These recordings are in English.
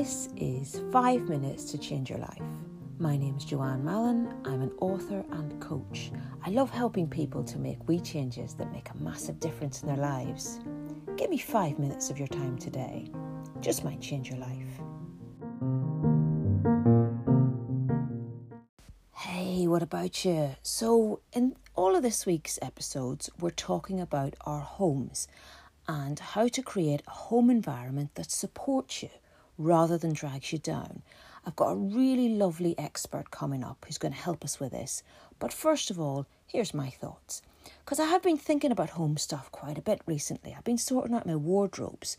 This is 5 Minutes to Change Your Life. My name is Joanne Mallon. I'm an author and coach. I love helping people to make wee changes that make a massive difference in their lives. Give me 5 minutes of your time today. Just might change your life. Hey, what about you? So, in all of this week's episodes, we're talking about our homes and how to create a home environment that supports you rather than drags you down. I've got a really lovely expert coming up who's going to help us with this. But first of all, here's my thoughts. Because I have been thinking about home stuff quite a bit recently. I've been sorting out my wardrobes.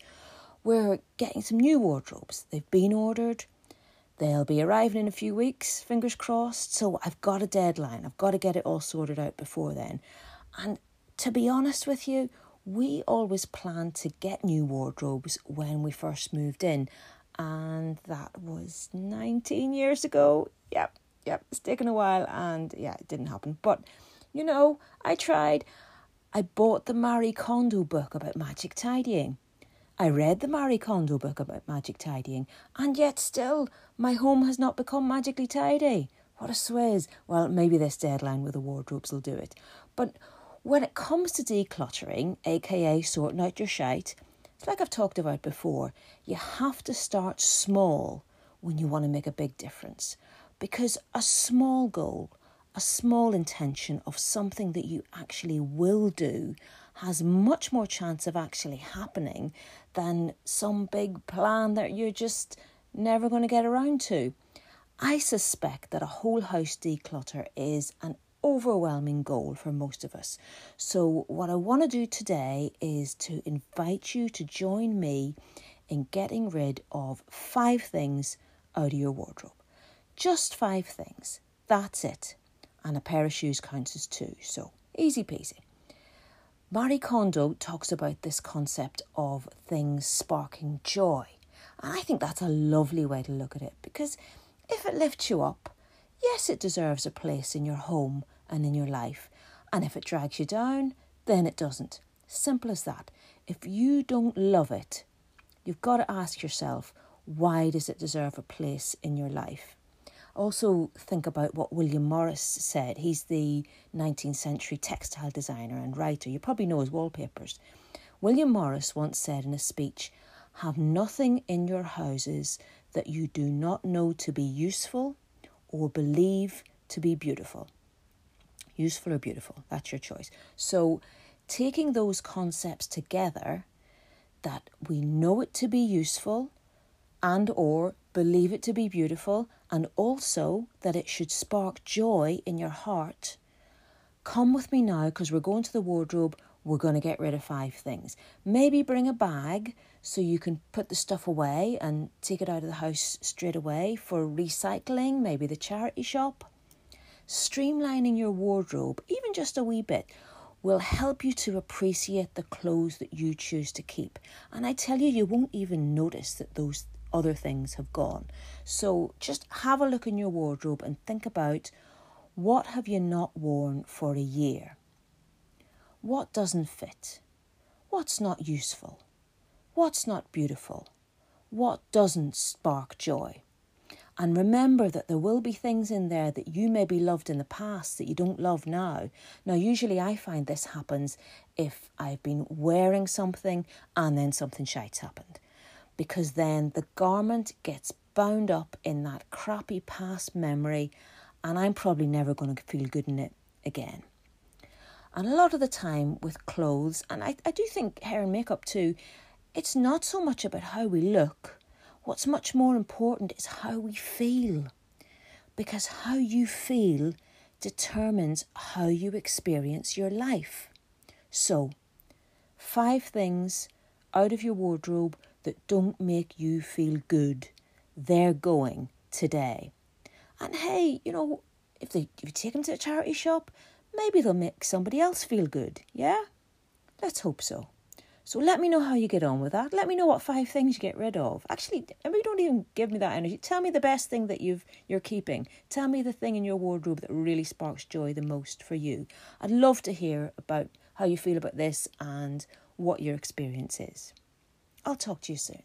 We're getting some new wardrobes. They've been ordered. They'll be arriving in a few weeks, fingers crossed. So I've got a deadline. I've got to get it all sorted out before then. And to be honest with you, we always planned to get new wardrobes when we first moved in and that was 19 years ago. Yep, yep, it's taken a while, and yeah, it didn't happen. But you know, I tried. I bought the Marie Kondo book about magic tidying. I read the Marie Kondo book about magic tidying, and yet still my home has not become magically tidy. What a swizz. Well, maybe this deadline with the wardrobes will do it. But when it comes to decluttering, aka sorting out your shite, it's like I've talked about before, you have to start small when you want to make a big difference. Because a small goal, a small intention of something that you actually will do has much more chance of actually happening than some big plan that you're just never going to get around to. I suspect that a whole house declutter is an overwhelming goal for most of us. So, what I want to do today is to invite you to join me in getting rid of five things out of your wardrobe. Just five things. That's it. And a pair of shoes counts as two. So, easy peasy. Marie Kondo talks about this concept of things sparking joy. And I think that's a lovely way to look at it because if it lifts you up, yes, it deserves a place in your home and in your life. And if it drags you down, then it doesn't. Simple as that. If you don't love it, you've got to ask yourself, why does it deserve a place in your life? Also, think about what William Morris said. He's the 19th century textile designer and writer. You probably know his wallpapers. William Morris once said in a speech Have nothing in your houses that you do not know to be useful or believe to be beautiful useful or beautiful. That's your choice. So, taking those concepts together that we know it to be useful and or believe it to be beautiful and also that it should spark joy in your heart come with me now because we're going to the wardrobe we're going to get rid of five things maybe bring a bag so you can put the stuff away and take it out of the house straight away for recycling maybe the charity shop Streamlining your wardrobe, even just a wee bit, will help you to appreciate the clothes that you choose to keep. And I tell you, you won't even notice that those other things have gone. So just have a look in your wardrobe and think about what have you not worn for a year? What doesn't fit? What's not useful? What's not beautiful? What doesn't spark joy? And remember that there will be things in there that you maybe loved in the past that you don't love now. Now, usually I find this happens if I've been wearing something and then something shite's happened. Because then the garment gets bound up in that crappy past memory, and I'm probably never going to feel good in it again. And a lot of the time with clothes, and I, I do think hair and makeup too, it's not so much about how we look What's much more important is how we feel. Because how you feel determines how you experience your life. So, five things out of your wardrobe that don't make you feel good. They're going today. And hey, you know, if they if you take them to a charity shop, maybe they'll make somebody else feel good. Yeah? Let's hope so. So let me know how you get on with that. Let me know what five things you get rid of. Actually, maybe don't even give me that energy. Tell me the best thing that you've you're keeping. Tell me the thing in your wardrobe that really sparks joy the most for you. I'd love to hear about how you feel about this and what your experience is. I'll talk to you soon.